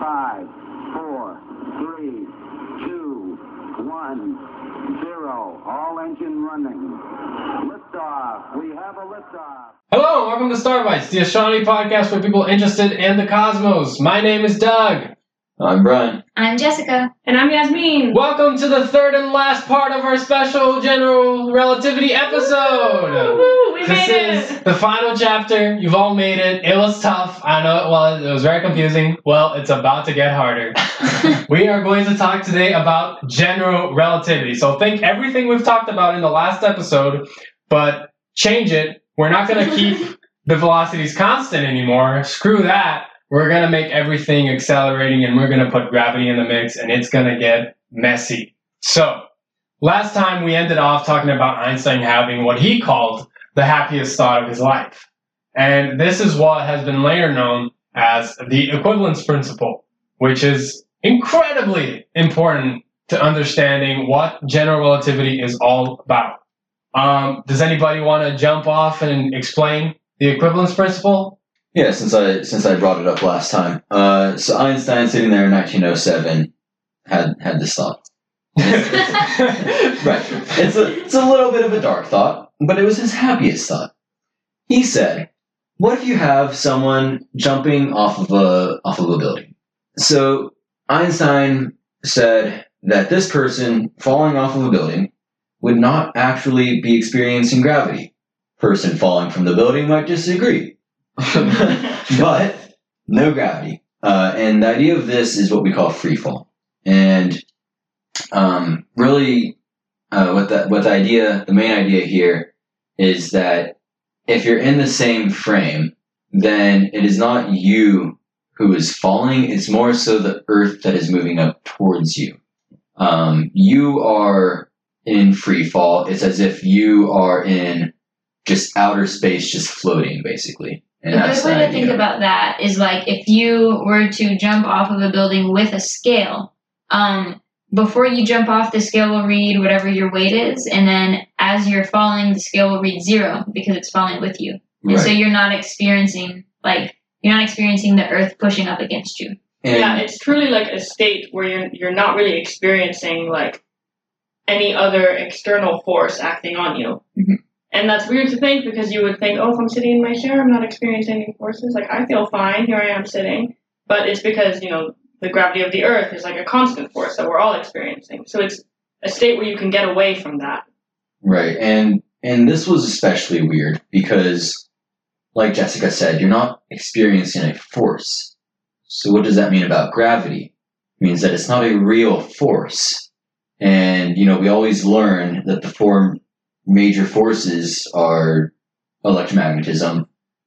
Five, four, three, two, one, zero. All engine running. Liftoff. We have a liftoff. Hello, welcome to Star Bites, the astronomy podcast for people interested in the cosmos. My name is Doug. I'm Brian. I'm Jessica. And I'm Yasmin. Welcome to the third and last part of our special general relativity episode. Woo, we this made is it. the final chapter. You've all made it. It was tough. I know it was. It was very confusing. Well, it's about to get harder. we are going to talk today about general relativity. So think everything we've talked about in the last episode, but change it. We're not going to keep the velocities constant anymore. Screw that. We're going to make everything accelerating and we're going to put gravity in the mix and it's going to get messy. So, last time we ended off talking about Einstein having what he called the happiest thought of his life. And this is what has been later known as the equivalence principle, which is incredibly important to understanding what general relativity is all about. Um, does anybody want to jump off and explain the equivalence principle? Yeah, since I since I brought it up last time. Uh, so Einstein, sitting there in 1907, had had this thought. right. It's a it's a little bit of a dark thought, but it was his happiest thought. He said, "What if you have someone jumping off of a off of a building?" So Einstein said that this person falling off of a building would not actually be experiencing gravity. Person falling from the building might disagree. but no gravity. Uh, and the idea of this is what we call free fall. And um, really, uh, what the what the idea, the main idea here, is that if you're in the same frame, then it is not you who is falling; it's more so the Earth that is moving up towards you. Um, you are in free fall. It's as if you are in just outer space, just floating, basically. And a good way to think idea. about that is like if you were to jump off of a building with a scale, um, before you jump off, the scale will read whatever your weight is, and then as you're falling, the scale will read zero because it's falling with you. And so you're not experiencing like you're not experiencing the earth pushing up against you. And- yeah, it's truly like a state where you're you're not really experiencing like any other external force acting on you. Mhm. And that's weird to think because you would think, oh, if I'm sitting in my chair, I'm not experiencing any forces. Like I feel fine. Here I am sitting, but it's because you know the gravity of the Earth is like a constant force that we're all experiencing. So it's a state where you can get away from that. Right, and and this was especially weird because, like Jessica said, you're not experiencing a force. So what does that mean about gravity? It means that it's not a real force. And you know, we always learn that the four major forces are electromagnetism,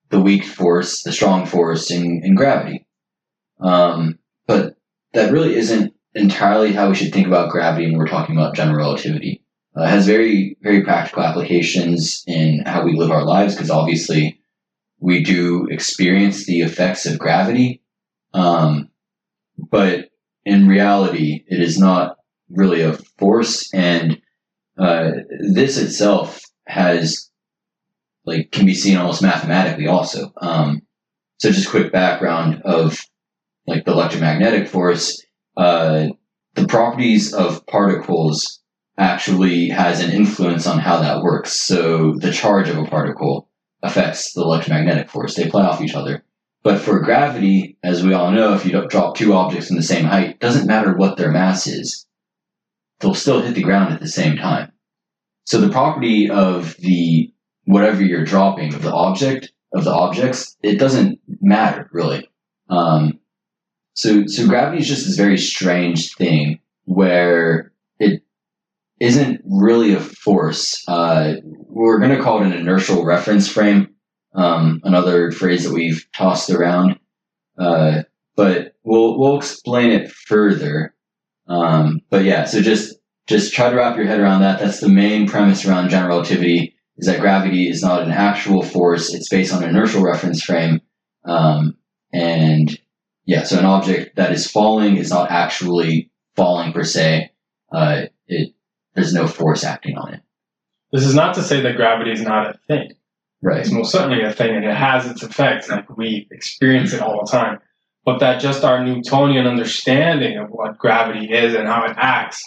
the weak force, the strong force, and, and gravity. Um, but that really isn't entirely how we should think about gravity when we're talking about general relativity uh, has very very practical applications in how we live our lives because obviously we do experience the effects of gravity um, but in reality it is not really a force and uh, this itself has like can be seen almost mathematically also um, so just quick background of like the electromagnetic force uh, the properties of particles actually has an influence on how that works. So the charge of a particle affects the electromagnetic force. They play off each other. But for gravity, as we all know, if you drop two objects in the same height, doesn't matter what their mass is, they'll still hit the ground at the same time. So the property of the whatever you're dropping of the object of the objects, it doesn't matter really. Um, so so gravity is just this very strange thing where it isn't really a force. Uh, we're going to call it an inertial reference frame, um, another phrase that we've tossed around. Uh, but we'll we'll explain it further. Um, but yeah, so just just try to wrap your head around that. That's the main premise around general relativity: is that gravity is not an actual force; it's based on an inertial reference frame. Um, and yeah, so an object that is falling is not actually falling per se. Uh, it there's no force acting on it. This is not to say that gravity is not a thing. Right. It's most certainly a thing and it has its effects. Like we experience it all the time. But that just our Newtonian understanding of what gravity is and how it acts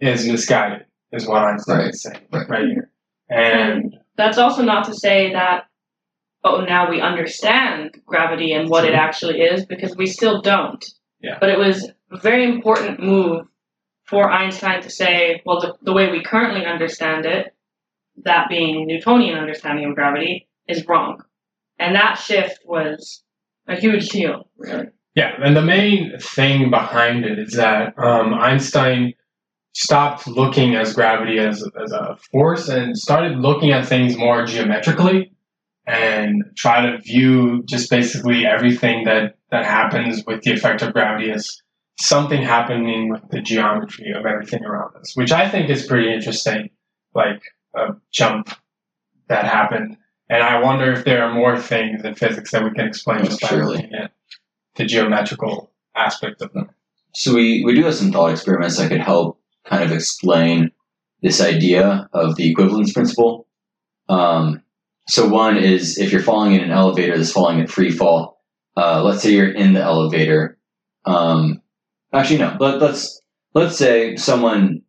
is misguided, is what Einstein Right. is saying Right. right here. And That's also not to say that, oh, now we understand gravity and what it actually is, because we still don't. Yeah. But it was a very important move for Einstein to say, well, the, the way we currently understand it, that being Newtonian understanding of gravity, is wrong. And that shift was a huge deal, really. Yeah, and the main thing behind it is that um, Einstein stopped looking as gravity as, as a force and started looking at things more geometrically and try to view just basically everything that, that happens with the effect of gravity as something happening with the geometry of everything around us, which I think is pretty interesting, like a jump that happened. And I wonder if there are more things in physics that we can explain Oh, just by surely. looking at the geometrical aspect of them. So we, we do have some thought experiments that could help kind of explain this idea of the equivalence principle. Um, so one is if you're falling in an elevator that's falling at free fall, uh, let's say you're in the elevator. Um, actually, no. Let, let's let's say someone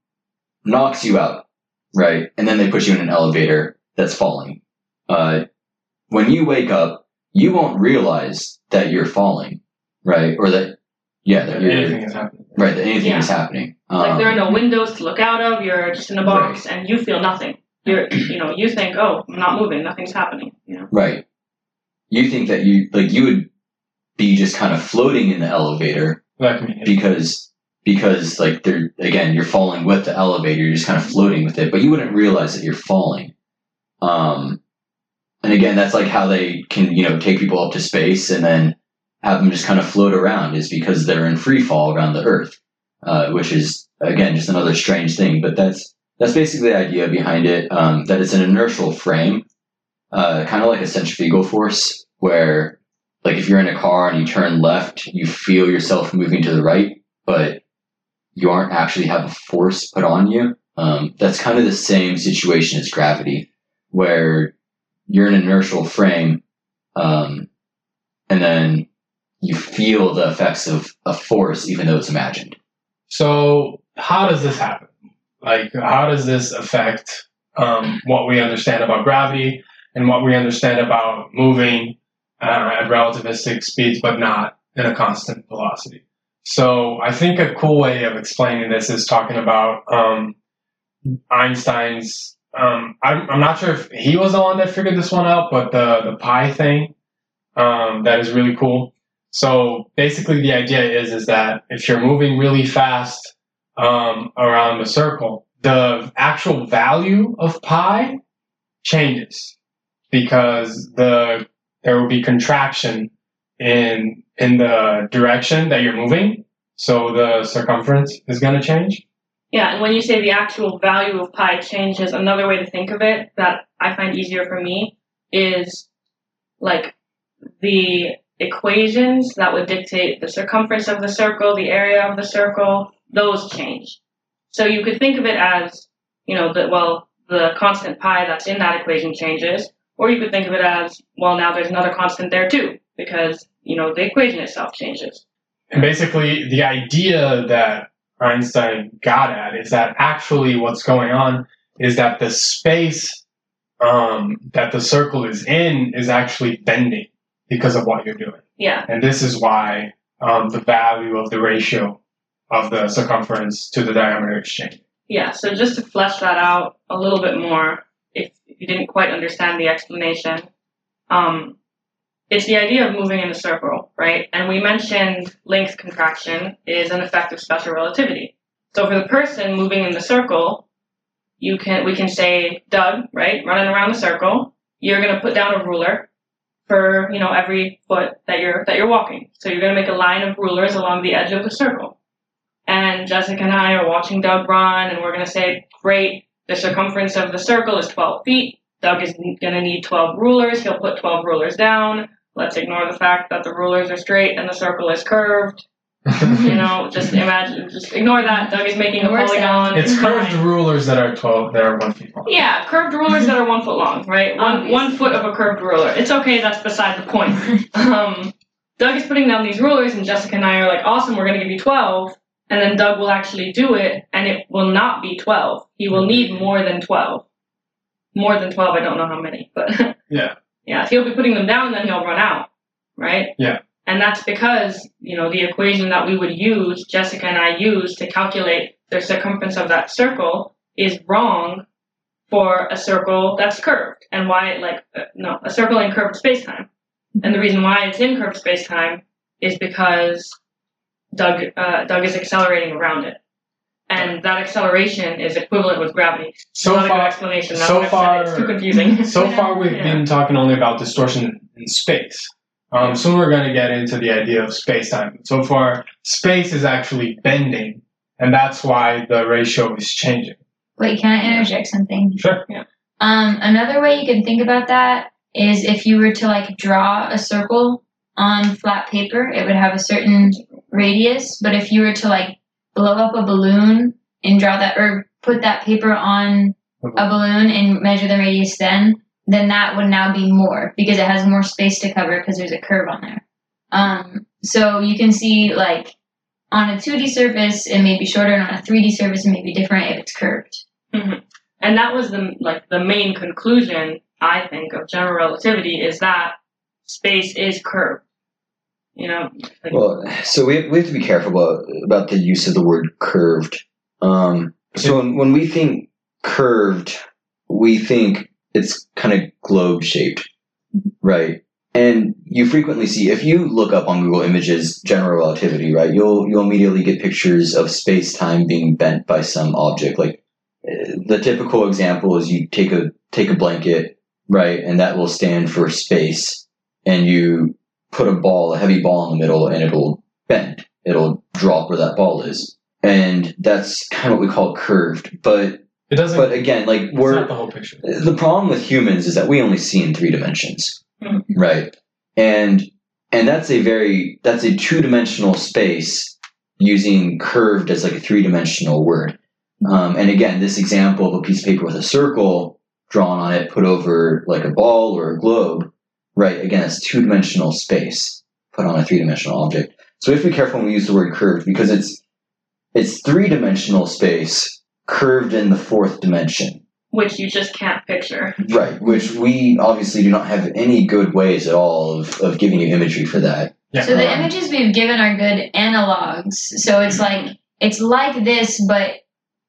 knocks you out, right, and then they put you in an elevator that's falling. Uh, when you wake up, you won't realize that you're falling, right, or that yeah, that you're Anything is happening. Right, that anything Yeah. is happening. Like there are Um, no windows to look out of. You're just in a box, and you feel nothing. You're, you know, you think, oh, I'm not moving. Nothing's happening. You know. Right. You think that you like you would be just kind of floating in the elevator because because like they're again you're falling with the elevator, you're just kind of floating with it, but you wouldn't realize that you're falling. Um, and again, that's like how they can you know take people up to space and then have them just kind of float around is because they're in free fall around the Earth, uh, which is again just another strange thing. But that's that's basically the idea behind it. Um, that it's an inertial frame, uh, kind of like a centrifugal force, where like if you're in a car and you turn left, you feel yourself moving to the right, but you aren't actually have a force put on you. Um, that's kind of the same situation as gravity, where you're in an inertial frame, um, and then you feel the effects of a force, even though it's imagined. So, how does this happen? Like, how does this affect um, what we understand about gravity and what we understand about moving uh, at relativistic speeds, but not in a constant velocity? So, I think a cool way of explaining this is talking about um, Einstein's. Um, I'm, I'm not sure if he was the one that figured this one out, but the the pi thing um, that is really cool. So basically, the idea is is that if you're moving really fast um, around the circle, the actual value of pi changes because the there will be contraction in in the direction that you're moving. So the circumference is going to change. Yeah, and when you say the actual value of pi changes, another way to think of it that I find easier for me is like the equations that would dictate the circumference of the circle, the area of the circle, those change. So you could think of it as, you know, that well, the constant pi that's in that equation changes, or you could think of it as, well, now there's another constant there too, because, you know, the equation itself changes. And basically, the idea that Einstein got at is that actually what's going on is that the space um, that the circle is in is actually bending because of what you're doing. Yeah. And this is why um, the value of the ratio of the circumference to the diameter is changing. Yeah, so just to flesh that out a little bit more, if you didn't quite understand the explanation, um, it's the idea of moving in a circle, right? And we mentioned length contraction is an effect of special relativity. So for the person moving in the circle, you can we can say Doug, right, running around the circle. You're gonna put down a ruler for you know every foot that you're that you're walking. So you're gonna make a line of rulers along the edge of the circle and Jessica and I are watching Doug run, and we're going to say, great, the circumference of the circle is 12 feet. Doug is going to need 12 rulers. He'll put 12 rulers down. Let's ignore the fact that the rulers are straight and the circle is curved. You know, just imagine, just ignore that. Doug is making a It works polygon. it's curved rulers that are 12, that are one feet long. Yeah, curved rulers that are one foot long, right? One, Obviously. one foot of a curved ruler. It's okay, that's beside the point. Um, Doug is putting down these rulers, and Jessica and I are like, awesome, we're going to give you 12. And then Doug will actually do it, and it will not be 12. He will need more than 12. More than 12, I don't know how many, but Yeah. yeah, if he'll be putting them down, then he'll run out, right? Yeah. And that's because, you know, the equation that we would use, Jessica and I use to calculate the circumference of that circle is wrong for a circle that's curved. And why, like, uh, no, a circle in curved spacetime. And the reason why it's in curved spacetime is because Doug, uh, Doug is accelerating around it. And that acceleration is equivalent with gravity. So Not far, explanation. Now so that I've said it, it's far- too confusing. so far we've Yeah. been talking only about distortion in space. Um, soon we're going to get into the idea of space-time. So far, space is actually bending, and that's why the ratio is changing. Wait, can I interject something? Sure. Um, another way you can think about that is if you were to like draw a circle on flat paper, it would have a certain radius. But if you were to like blow up a balloon and draw that, or put that paper on a balloon and measure the radius, then then that would now be more because it has more space to cover because there's a curve on there. Um, so you can see like on a 2D surface it may be shorter, and on a 3D surface it may be different if it's curved. and that was the like the main conclusion I think of general relativity is that space is curved. You know, like, Well, so we have, we have to be careful about about the use of the word curved. Um, so when, when we think curved, we think it's kind of globe shaped, right? And you frequently see if you look up on Google Images general relativity, right? You'll you'll immediately get pictures of space time being bent by some object. Like uh, the typical example is you take a take a blanket, right, and that will stand for space, and you put a ball, a heavy ball in the middle, and it'll bend. It'll drop where that ball is. And that's kind of what we call curved. But It doesn't. but again, like we're not the whole picture. the problem with humans is that we only see in three dimensions. Mhm. Right. And and that's a very that's a two dimensional space using curved as like a three dimensional word. Um, and again, this example of a piece of paper with a circle drawn on it, put over like a ball or a globe, right? Again, it's two dimensional space put on a three dimensional object. So we have to be careful when we use the word curved because it's it's three dimensional space curved in the fourth dimension. which you just can't picture. Right, which we obviously do not have any good ways at all of, of giving you imagery for that. Yeah. So the images we've given are good analogs. So it's mm-hmm. like it's like this, but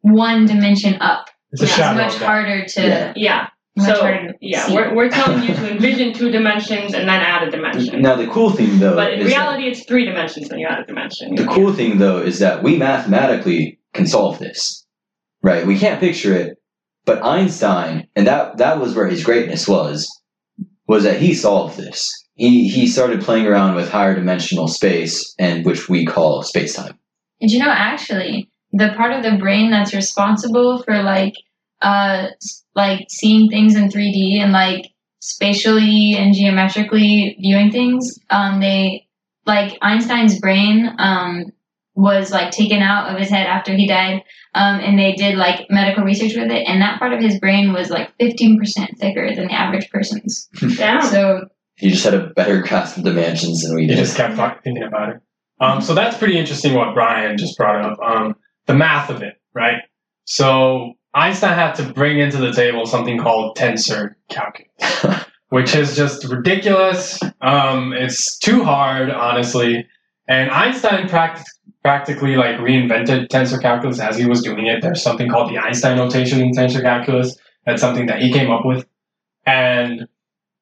one dimension up. It's Yeah, It's much harder to. Yeah. Yeah. Much So yeah, we're, we're telling you to envision two dimensions and then add a dimension. Now the cool thing though But in is that- reality, it's three dimensions when you add a dimension. the cool thing though is that we mathematically can solve this. Right? We can't picture it, but Einstein, and that that was where his greatness was, was that he solved this. He he started playing around with higher dimensional space and which we call space time. And you know, actually, the part of the brain that's responsible for like, uh, like seeing things in 3D and like spatially and geometrically viewing things, um, they like Einstein's brain, um, was like taken out of his head after he died, um, and they did like medical research with it, and that part of his brain was like 15% thicker than the average person's. Damn. So He just had a better grasp of dimensions than we You did. just kept thinking about it. Um, so that's pretty interesting what Brian just brought up. Um, the math of it, right? So Einstein had to bring into the table something called tensor calculus, which is just ridiculous. Um, it's too hard, honestly. And Einstein pract- practically like reinvented tensor calculus as he was doing it. There's something called the Einstein notation in tensor calculus. That's something that he came up with. And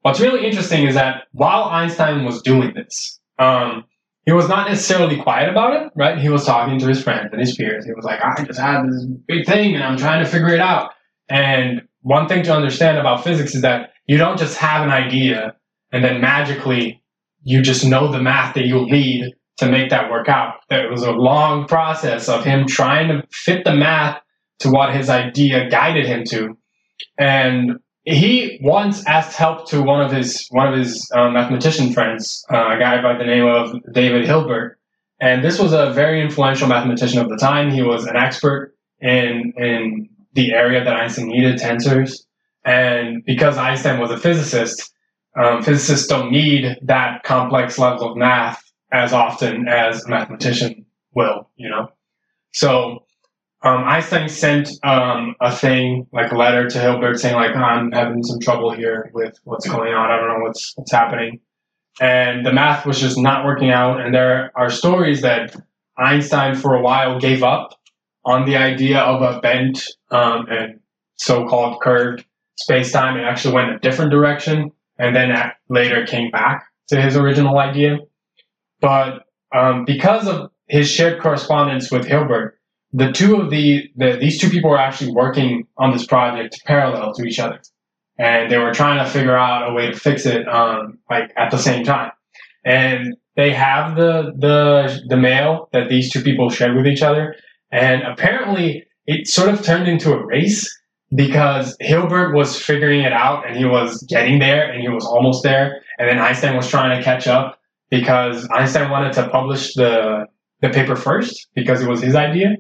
what's really interesting is that while Einstein was doing this, um, he was not necessarily quiet about it, right? He was talking to his friends and his peers. He was like, I just had this big thing and I'm trying to figure it out. And one thing to understand about physics is that you don't just have an idea and then magically you just know the math that you'll need to make that work out. It was a long process of him trying to fit the math to what his idea guided him to. And he once asked help to one of his one of his uh, mathematician friends, uh, a guy by the name of David Hilbert, and this was a very influential mathematician of the time. He was an expert in in the area that Einstein needed, tensors, and because Einstein was a physicist, um, physicists don't need that complex level of math as often as a mathematician will, you know. So um, Einstein sent um, a thing like a letter to Hilbert saying like I'm having some trouble here with what's going on. I don't know what's what's happening, and the math was just not working out. And there are stories that Einstein for a while gave up on the idea of a bent um, and so-called curved space-time and actually went a different direction, and then at, later came back to his original idea. But um, because of his shared correspondence with Hilbert, the two of the, the these two people were actually working on this project parallel to each other, and they were trying to figure out a way to fix it, um, like at the same time. And they have the the the mail that these two people shared with each other, and apparently it sort of turned into a race because Hilbert was figuring it out and he was getting there and he was almost there, and then Einstein was trying to catch up because Einstein wanted to publish the the paper first because it was his idea,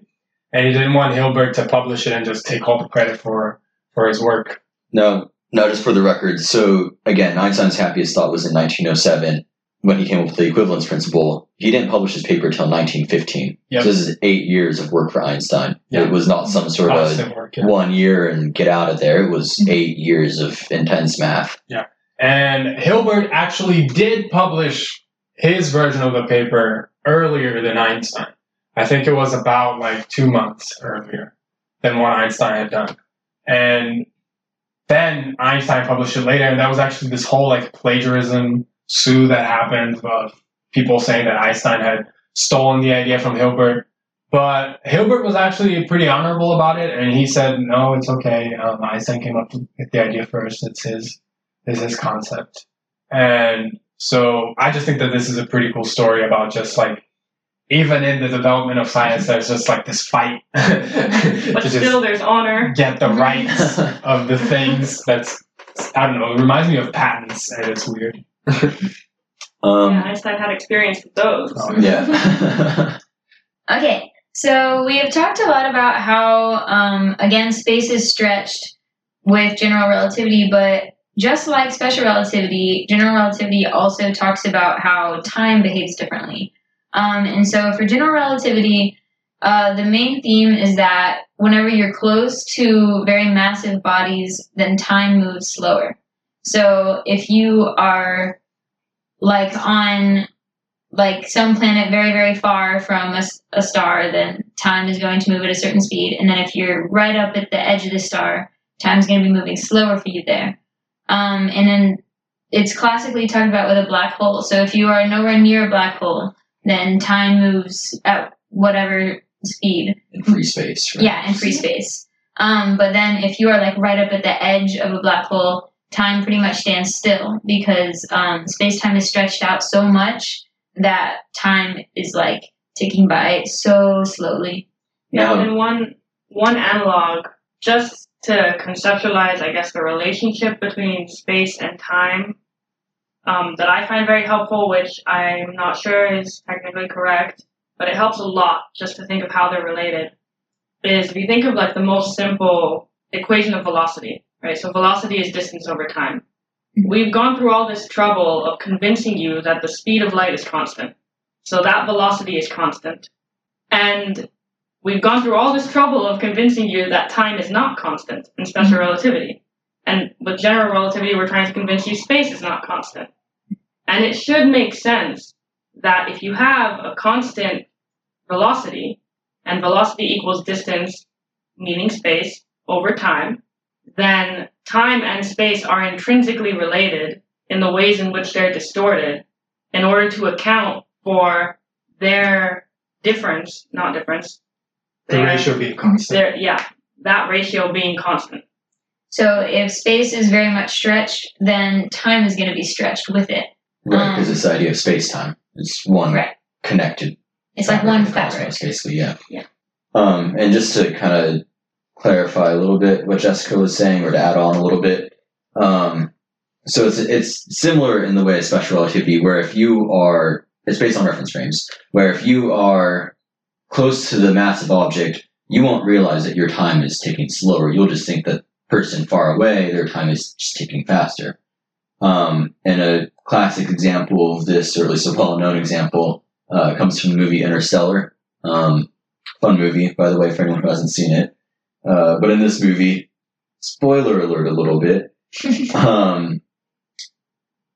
and he didn't want Hilbert to publish it and just take all the credit for for his work. No, no, just for the record. So again, Einstein's happiest thought was in 1907 when he came up with the equivalence principle. He didn't publish his paper until 1915. Yep. So this is eight years of work for Einstein. Yeah. It was not some sort of work, yeah. one year and get out of there. It was mm-hmm. eight years of intense math. Yeah. And Hilbert actually did publish his version of the paper earlier than Einstein. I think it was about like two months earlier than what Einstein had done. And then Einstein published it later, and that was actually this whole like plagiarism sue that happened of people saying that Einstein had stolen the idea from Hilbert. But Hilbert was actually pretty honorable about it, and he said, "No, it's okay. Um, Einstein came up with the idea first. It's his, is his concept." And so I just think that this is a pretty cool story about just like even in the development of science, there's just like this fight to But just still, there's honor. get the rights of the things. That's I don't know. It reminds me of patents, and it's weird. Um, yeah, Einstein had experience with those. Oh, yeah. Okay, so we have talked a lot about how, um, again, space is stretched with general relativity, but just like special relativity, general relativity also talks about how time behaves differently. Um, and so for general relativity, uh, the main theme is that whenever you're close to very massive bodies, then time moves slower. So if you are like on like some planet very very far from a star then time is going to move at a certain speed and then if you're right up at the edge of the star time's going to be moving slower for you there um, and then it's classically talked about with a black hole so if you are nowhere near a black hole then time moves at whatever speed in free space. Right? yeah, in free space. Um, but then if you are like right up at the edge of a black hole, time pretty much stands still because um, space time is stretched out so much that time is like ticking by so slowly. Yeah, Yeah. and one one analog just to conceptualize, I guess, the relationship between space and time um, that I find very helpful, which I'm not sure is technically correct, but it helps a lot just to think of how they're related. Is if you think of like the most simple equation of velocity, right? So velocity is distance over time. We've gone through all this trouble of convincing you that the speed of light is constant. So that velocity is constant. And we've gone through all this trouble of convincing you that time is not constant in special mm-hmm. relativity. And with general relativity, we're trying to convince you space is not constant. And it should make sense that if you have a constant velocity, and velocity equals distance, meaning space, over time, then time and space are intrinsically related in the ways in which they're distorted in order to account for their difference, not difference, The ratio being constant. their, yeah, that ratio being constant. So if space is very much stretched, then time is going to be stretched with it. Right, because Um, this idea of space time. is one Right. connected It's like one of cosmos, fabric. basically, yeah. Yeah. Um, and just to kind of clarify a little bit what Jessica was saying, or to add on a little bit, um, so it's it's similar in the way of special relativity, where if you are, it's based on reference frames, where if you are close to the massive object, you won't realize that your time is ticking slower. You'll just think that person far away, their time is just ticking faster. Um, and a classic example of this, or at least a well-known example, uh, comes from the movie Interstellar. Um, fun movie, by the way, for anyone who hasn't seen it. Uh, but in this movie, spoiler alert a little bit, um,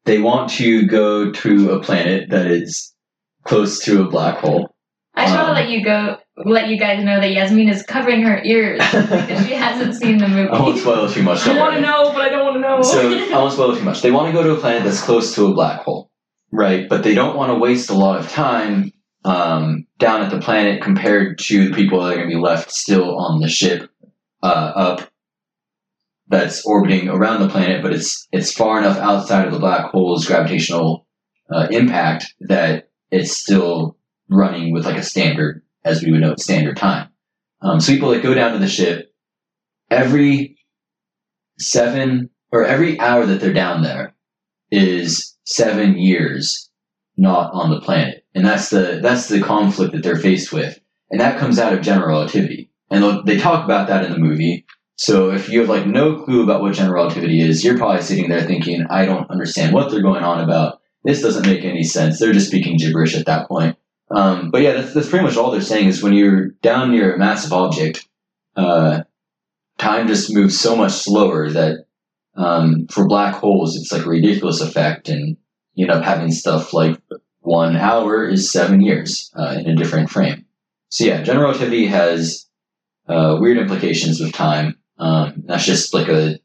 they want to go to a planet that is close to a black hole. I just want to Um, let you go, let you guys know that Yasmin is covering her ears because she hasn't seen the movie. I won't spoil too much. I don't want to know, but I don't want to know. So I won't spoil too much. They want to go to a planet that's close to a black hole, right? But they don't want to waste a lot of time um, down at the planet compared to the people that are going to be left still on the ship uh, up that's orbiting around the planet, but it's it's far enough outside of the black hole's gravitational uh, impact that it's still running with like a standard, as we would know, standard time. Um, so people that go down to the ship every seven or every hour that they're down there is seven years not on the planet, and that's the that's the conflict that they're faced with, and that comes out of general relativity, and they talk about that in the movie. So if you have like no clue about what general relativity is, you're probably sitting there thinking, I don't understand what they're going on about. This doesn't make any sense. They're just speaking gibberish at that point. Um, but yeah, that's, that's pretty much all they're saying is when you're down near a massive object, uh, time just moves so much slower that um, for black holes, it's like a ridiculous effect, and you end up having stuff like one hour is seven years uh, in a different frame. So yeah, general relativity has uh, weird implications with time. Um, that's just like a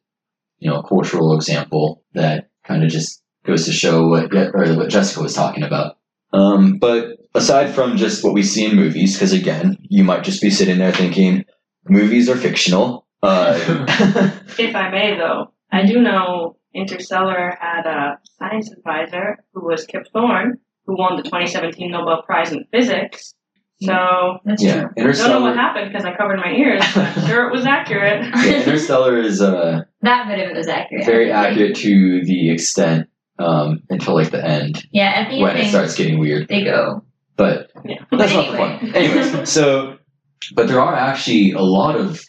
you know cultural example that kind of just goes to show what what Jessica was talking about. Um, but aside from just what we see in movies, because again, you might just be sitting there thinking movies are fictional. Uh, if I may, though, I do know Interstellar had a science advisor who was Kip Thorne, who won the 2017 Nobel Prize in Physics. So That's yeah, true. I don't know what happened because I covered my ears. but I'm sure it was accurate. yeah, Interstellar is uh, That bit of it was accurate. very accurate to the extent um, until like the end Yeah, at the when it starts getting weird. they go. But Yeah. that's not the point. Anyways, so but there are actually a lot of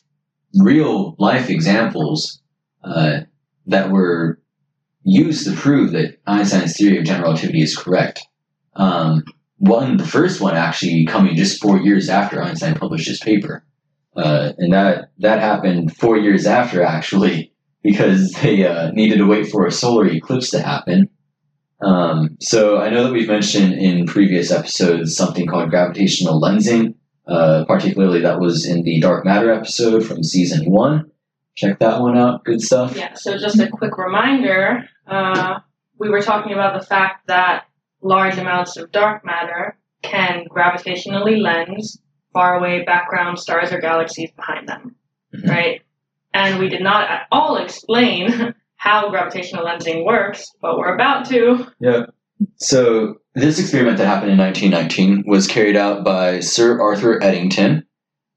real life examples uh, that were used to prove that Einstein's theory of general relativity is correct. Um, one, the first one actually coming just four years after Einstein published his paper, uh, and that that happened four years after actually because they uh, needed to wait for a solar eclipse to happen. Um, so I know that we've mentioned in previous episodes something called gravitational lensing. Uh, particularly, that was in the dark matter episode from season one. Check that one out. Good stuff. Yeah, so just a quick reminder uh, we were talking about the fact that large amounts of dark matter can gravitationally lens faraway background stars or galaxies behind them, Mhm. right? And we did not at all explain how gravitational lensing works, but we're about to. Yeah. So this experiment that happened in 1919 was carried out by Sir Arthur Eddington.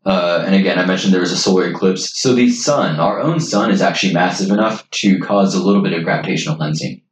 Uh, and again, I mentioned there was a solar eclipse. So the sun, our own sun, is actually massive enough to cause a little bit of gravitational lensing.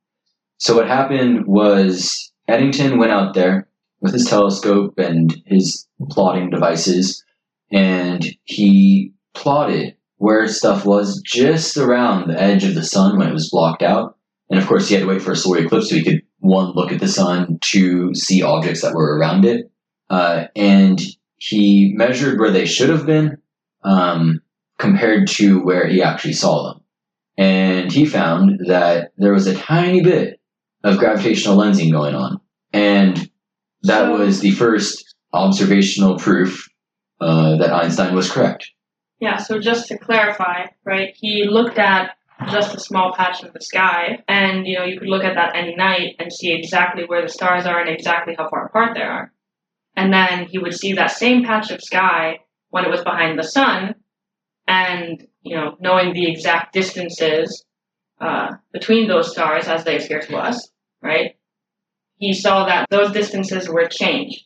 So what happened was Eddington went out there with his telescope and his plotting devices, and he plotted where stuff was just around the edge of the sun when it was blocked out. And of course, he had to wait for a solar eclipse so he could one look at the sun, two see objects that were around it, uh, and he measured where they should have been um, compared to where he actually saw them, and he found that there was a tiny bit of gravitational lensing going on, and that was the first observational proof uh, that Einstein was correct. Yeah, so just to clarify, right, he looked at just a small patch of the sky, and you know, you could look at that any night and see exactly where the stars are and exactly how far apart they are. And then he would see that same patch of sky when it was behind the sun, and you know, knowing the exact distances uh, between those stars as they appear to us, right? He saw that those distances were changed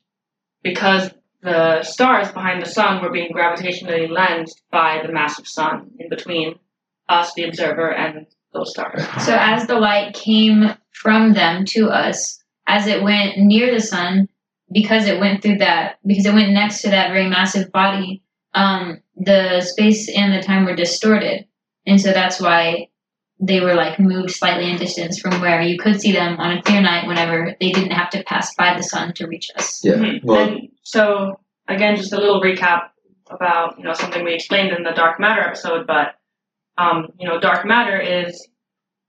because the stars behind the sun were being gravitationally lensed by the massive sun in between us, the observer, and those stars. So as the light came from them to us, as it went near the sun, because it went through that, because it went next to that very massive body, um, the space and the time were distorted, and so that's why they were like moved slightly in distance from where you could see them on a clear night whenever they didn't have to pass by the sun to reach us. Yeah. Mhm. Well, and so again, just a little recap about you know something we explained in the dark matter episode, but um, you know, dark matter is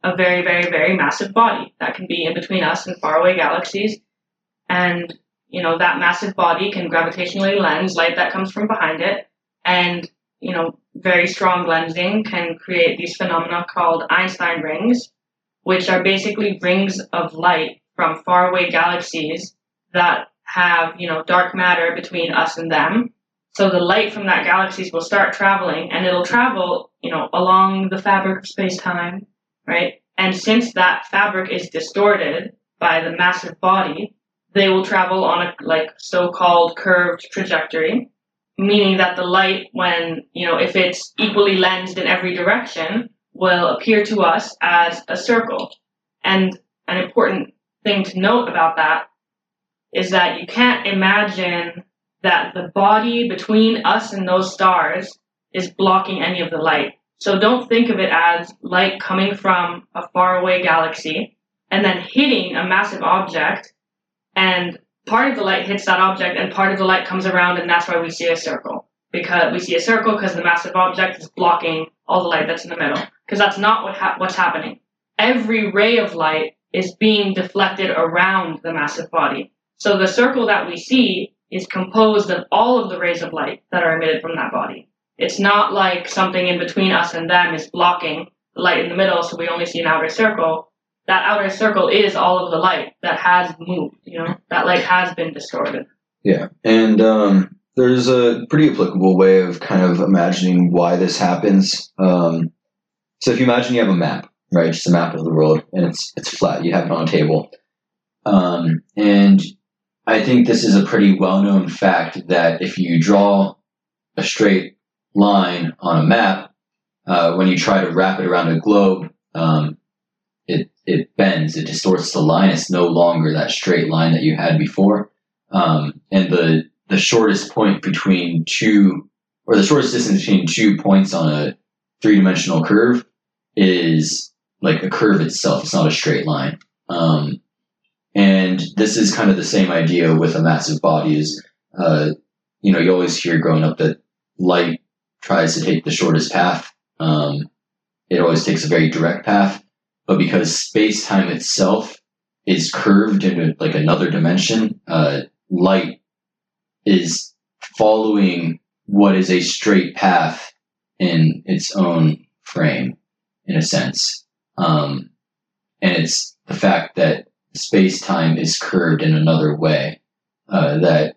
a very, very, very massive body that can be in between us and faraway galaxies, and you know that massive body can gravitationally lens light that comes from behind it, and you know very strong lensing can create these phenomena called Einstein rings, which are basically rings of light from faraway galaxies that have, you know, dark matter between us and them. So the light from that galaxies will start traveling and it'll travel, you know, along the fabric of space-time, right? And since that fabric is distorted by the massive body, they will travel on a like so-called curved trajectory, meaning that the light when, you know, if it's equally lensed in every direction, will appear to us as a circle. And an important thing to note about that is that you can't imagine that the body between us and those stars is blocking any of the light. So don't think of it as light coming from a faraway galaxy and then hitting a massive object and part of the light hits that object and part of the light comes around and that's why we see a circle. Because we see a circle because the massive object is blocking all the light that's in the middle. Because that's not what ha- what's happening. Every ray of light is being deflected around the massive body. So the circle that we see is composed of all of the rays of light that are emitted from that body. It's not like something in between us and them is blocking the light in the middle, so we only see an outer circle. That outer circle is all of the light that has moved, you know, that light has been distorted. Yeah, and um, there's a pretty applicable way of kind of imagining why this happens. Um, so if you imagine you have a map, right, just a map of the world, and it's it's flat, you have it on a table, um, and I think this is a pretty well-known fact that if you draw a straight line on a map, uh, when you try to wrap it around a globe, um, it it bends, it distorts the line. It's no longer that straight line that you had before um, and the the shortest point between two or the shortest distance between two points on a three dimensional curve is like a curve itself. It's not a straight line. Um, and this is kind of the same idea with a massive body. Is uh, you know you always hear growing up that light tries to take the shortest path. Um, it always takes a very direct path, but because space time itself is curved into like another dimension, uh, light is following what is a straight path in its own frame, in a sense. Um, and it's the fact that space time is curved in another way uh, that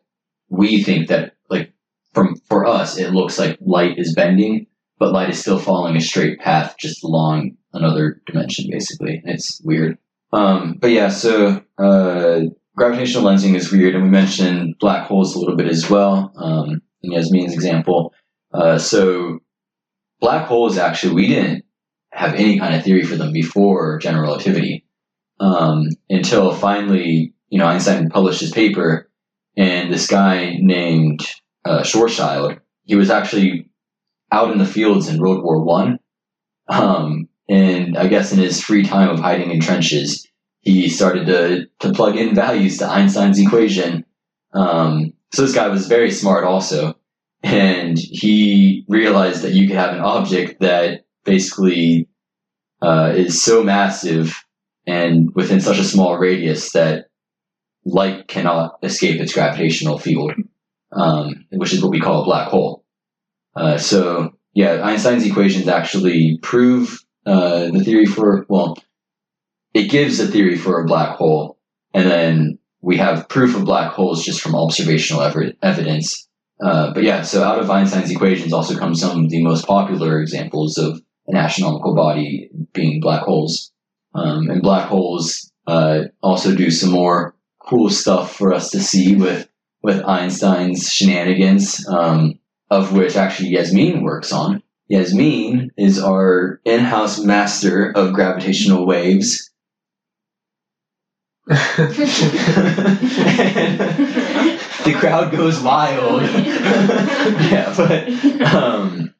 we think that, like, from for us, it looks like light is bending, but light is still following a straight path just along another dimension, basically. It's weird. Um, but yeah, so uh, gravitational lensing is weird, and we mentioned black holes a little bit as well um, in Yasmin's example. Uh, so black holes actually we didn't have any kind of theory for them before general relativity um, until finally you know Einstein published his paper, and this guy named uh, Schwarzschild he was actually out in the fields in World War One. Um, and I guess in his free time of hiding in trenches, he started to, to plug in values to Einstein's equation. Um, so this guy was very smart also. And he realized that you could have an object that basically uh, is so massive and within such a small radius that light cannot escape its gravitational field, um, which is what we call a black hole. Uh, so, yeah, Einstein's equations actually prove uh, the theory for, well, it gives a theory for a black hole, and then we have proof of black holes just from observational ev- evidence. Uh, but yeah, so out of Einstein's equations also come some of the most popular examples of an astronomical body being black holes. Um, and black holes uh, also do some more cool stuff for us to see with with Einstein's shenanigans, um, of which actually Yasmin works on. Yasmin is our in-house master of gravitational waves. the crowd goes wild. yeah, but um,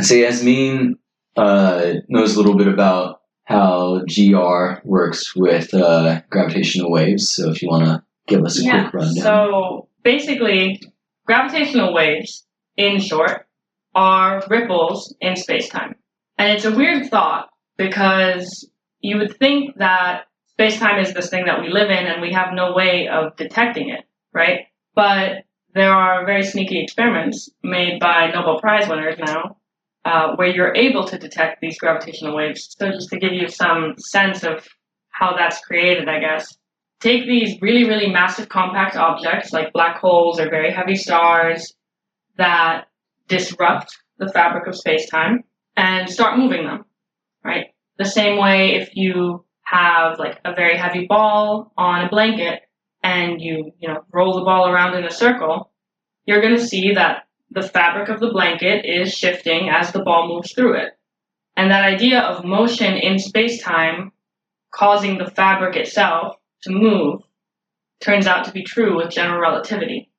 so Yasmin uh, knows a little bit about how GR works with uh, gravitational waves. So if you want to give us a yeah. quick rundown. So basically, gravitational waves, in short, are ripples in space time. And it's a weird thought because you would think that space time is this thing that we live in and we have no way of detecting it, right? But there are very sneaky experiments made by Nobel Prize winners now uh, where you're able to detect these gravitational waves. So just to give you some sense of how that's created, I guess. Take these really, really massive compact objects like black holes or very heavy stars that disrupt the fabric of space-time and start moving them, right? The same way if you have like a very heavy ball on a blanket and you, you know, roll the ball around in a circle, you're going to see that the fabric of the blanket is shifting as the ball moves through it. And that idea of motion in space-time causing the fabric itself to move turns out to be true with general relativity.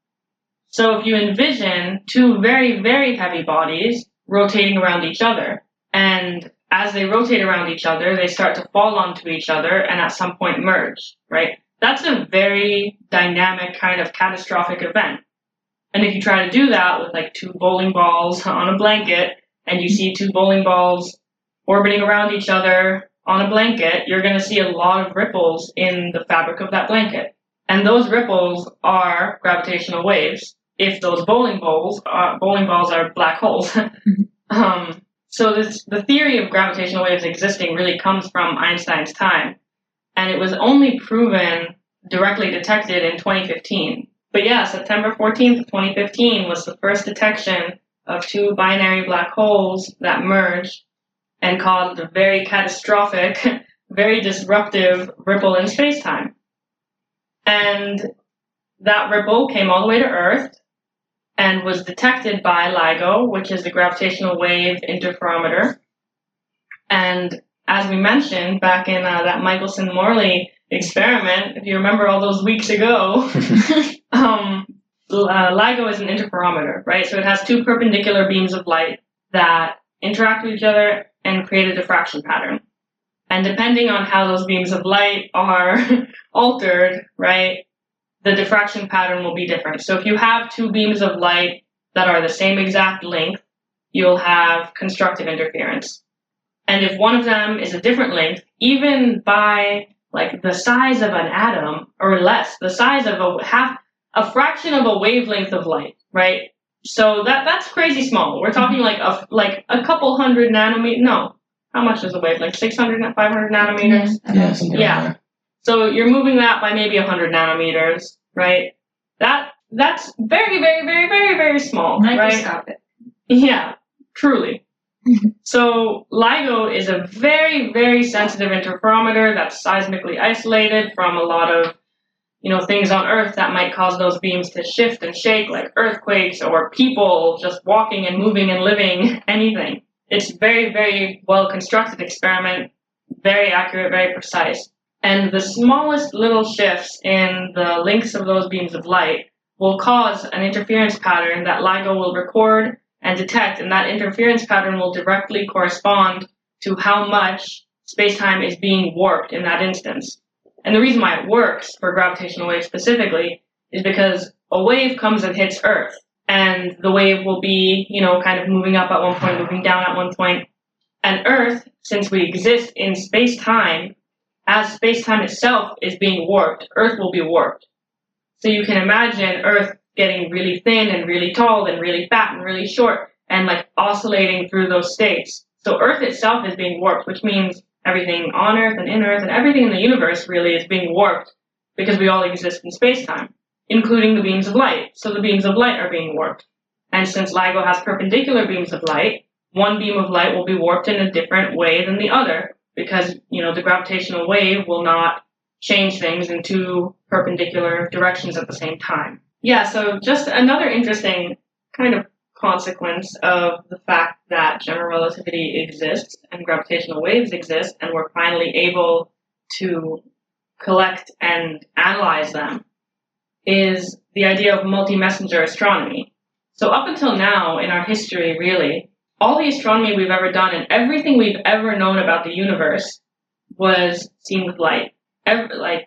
So if you envision two very, very heavy bodies rotating around each other, and as they rotate around each other, they start to fall onto each other and at some point merge, right? That's a very dynamic kind of catastrophic event. And if you try to do that with like two bowling balls on a blanket and you see two bowling balls orbiting around each other on a blanket, you're going to see a lot of ripples in the fabric of that blanket. And those ripples are gravitational waves. If those bowling balls, are, bowling balls are black holes. um, so this, the theory of gravitational waves existing really comes from Einstein's time. And it was only proven directly detected in 2015. But yeah, September 14th, 2015 was the first detection of two binary black holes that merged and caused a very catastrophic, very disruptive ripple in space-time. And that ripple came all the way to Earth and was detected by LIGO, which is the gravitational wave interferometer. And as we mentioned back in uh, that Michelson Morley experiment, if you remember all those weeks ago, um, uh, LIGO is an interferometer, right? So it has two perpendicular beams of light that interact with each other and create a diffraction pattern. And depending on how those beams of light are altered, right, the diffraction pattern will be different. So if you have two beams of light that are the same exact length, you'll have constructive interference. And if one of them is a different length, even by like the size of an atom or less, the size of a half, a fraction of a wavelength of light, right? So that that's crazy small. We're talking like a like a couple hundred nanometers. No, how much is a wavelength? 600, 500 nanometers. yeah, Yeah. like that. So you're moving that by maybe 100 nanometers, right? That that's very, very, very, very, very small, right? Microscopic. Yeah, truly. so LIGO is a very, very sensitive interferometer that's seismically isolated from a lot of, you know, things on Earth that might cause those beams to shift and shake, like earthquakes or people just walking and moving and living, anything. It's very, very well constructed experiment, very accurate, very precise. And the smallest little shifts in the lengths of those beams of light will cause an interference pattern that LIGO will record and detect, and that interference pattern will directly correspond to how much space-time is being warped in that instance. And the reason why it works for gravitational waves specifically is because a wave comes and hits Earth, and the wave will be, you know, kind of moving up at one point, moving down at one point. And Earth, since we exist in space-time, as space-time itself is being warped, Earth will be warped. So you can imagine Earth getting really thin and really tall and really fat and really short and like oscillating through those states. So Earth itself is being warped, which means everything on Earth and in Earth and everything in the universe really is being warped because we all exist in space-time, including the beams of light. So the beams of light are being warped. And since LIGO has perpendicular beams of light, one beam of light will be warped in a different way than the other because, you know, the gravitational wave will not change things in two perpendicular directions at the same time. Yeah, so just another interesting kind of consequence of the fact that general relativity exists and gravitational waves exist, and we're finally able to collect and analyze them, is the idea of multi-messenger astronomy. So up until now in our history, really, all the astronomy we've ever done and everything we've ever known about the universe was seen with light. Like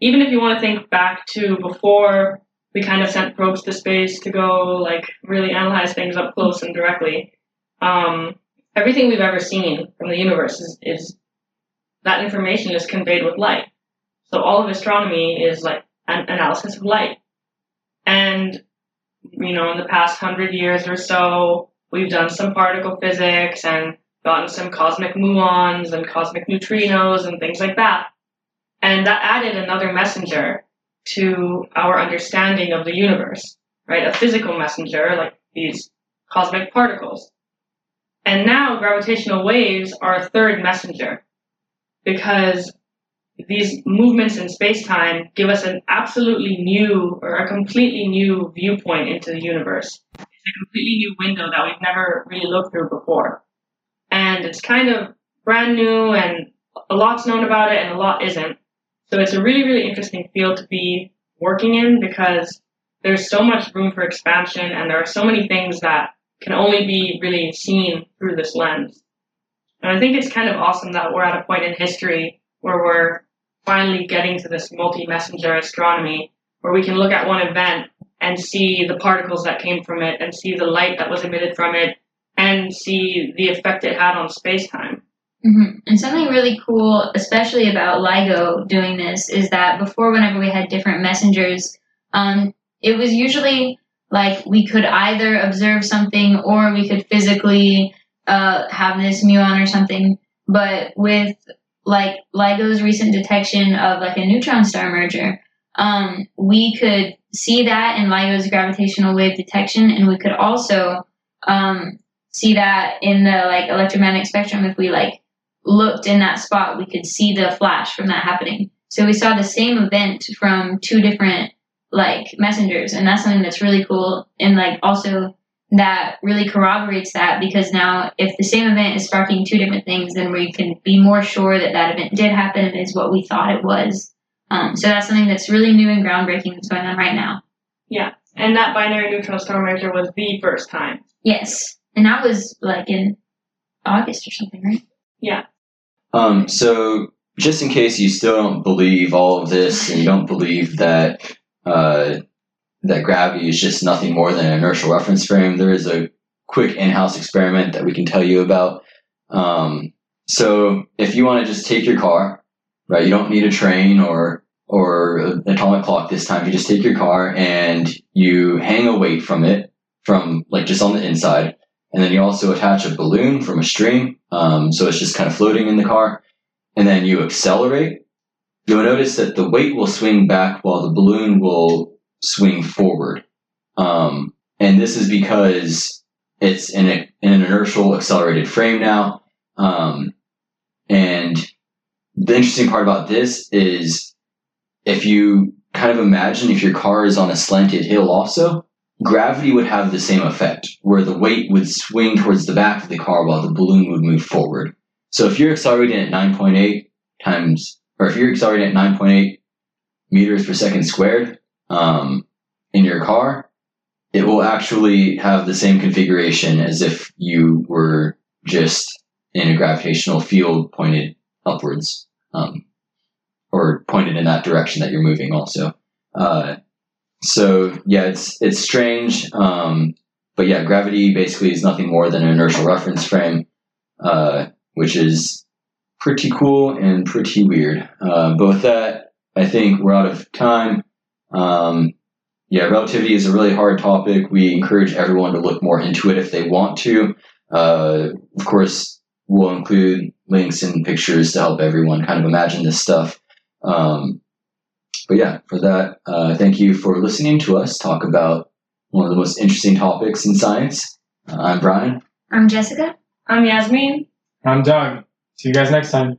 even if you want to think back to before we kind of sent probes to space to go like really analyze things up close and directly, um, everything we've ever seen from the universe is, is that information is conveyed with light. So all of astronomy is like an analysis of light. And, you know, in the past hundred years or so, we've done some particle physics and gotten some cosmic muons and cosmic neutrinos and things like that. And that added another messenger to our understanding of the universe, right? A physical messenger, like these cosmic particles. And now gravitational waves are a third messenger because these movements in space-time give us an absolutely new or a completely new viewpoint into the universe. A completely new window that we've never really looked through before. And it's kind of brand new and a lot's known about it and a lot isn't. So it's a really, really interesting field to be working in because there's so much room for expansion and there are so many things that can only be really seen through this lens. And I think it's kind of awesome that we're at a point in history where we're finally getting to this multi-messenger astronomy where we can look at one event and see the particles that came from it and see the light that was emitted from it and see the effect it had on space-time. hmm And something really cool, especially about LIGO doing this, is that before, whenever we had different messengers, um, it was usually like we could either observe something or we could physically uh, have this muon or something. But with like LIGO's recent detection of like a neutron star merger, um, we could see that in LIGO's gravitational wave detection, and we could also um, see that in the like electromagnetic spectrum. If we like looked in that spot, we could see the flash from that happening. So we saw the same event from two different like messengers, and that's something that's really cool. And like also that really corroborates that because now if the same event is sparking two different things, then we can be more sure that that event did happen and is what we thought it was. Um, so that's something that's really new and groundbreaking that's going on right now. Yeah. And that binary neutron star merger was the first time. Yes, and that was like in August or something, right? Yeah. Um, so just in case you still don't believe all of this and you don't believe that uh, that gravity is just nothing more than an inertial reference frame, there is a quick in-house experiment that we can tell you about. Um, so if you want to just take your car, right, you don't need a train or or an atomic clock this time. You just take your car and you hang a weight from it, from like just on the inside, and then you also attach a balloon from a string, um, so it's just kind of floating in the car, and then you accelerate. You'll notice that the weight will swing back while the balloon will swing forward, um, and this is because it's in, a, in an inertial accelerated frame now. Um, and the interesting part about this is if you kind of imagine if your car is on a slanted hill also, gravity would have the same effect, where the weight would swing towards the back of the car while the balloon would move forward. So if you're accelerating at 9.8 times, or if you're accelerating at 9.8 meters per second squared um, in your car, it will actually have the same configuration as if you were just in a gravitational field pointed upwards. Um, or pointed in that direction that you're moving also. Uh, so yeah, it's it's strange, um, but yeah, gravity basically is nothing more than an inertial reference frame, uh, which is pretty cool and pretty weird. Uh, but with that, I think we're out of time. Um, yeah, relativity is a really hard topic. We encourage everyone to look more into it if they want to. Uh, of course, we'll include links and pictures to help everyone kind of imagine this stuff. Um, but yeah, for that, uh, thank you for listening to us talk about one of the most interesting topics in science. Uh, I'm Brian. I'm Jessica. I'm Yasmin. I'm Doug. See you guys next time.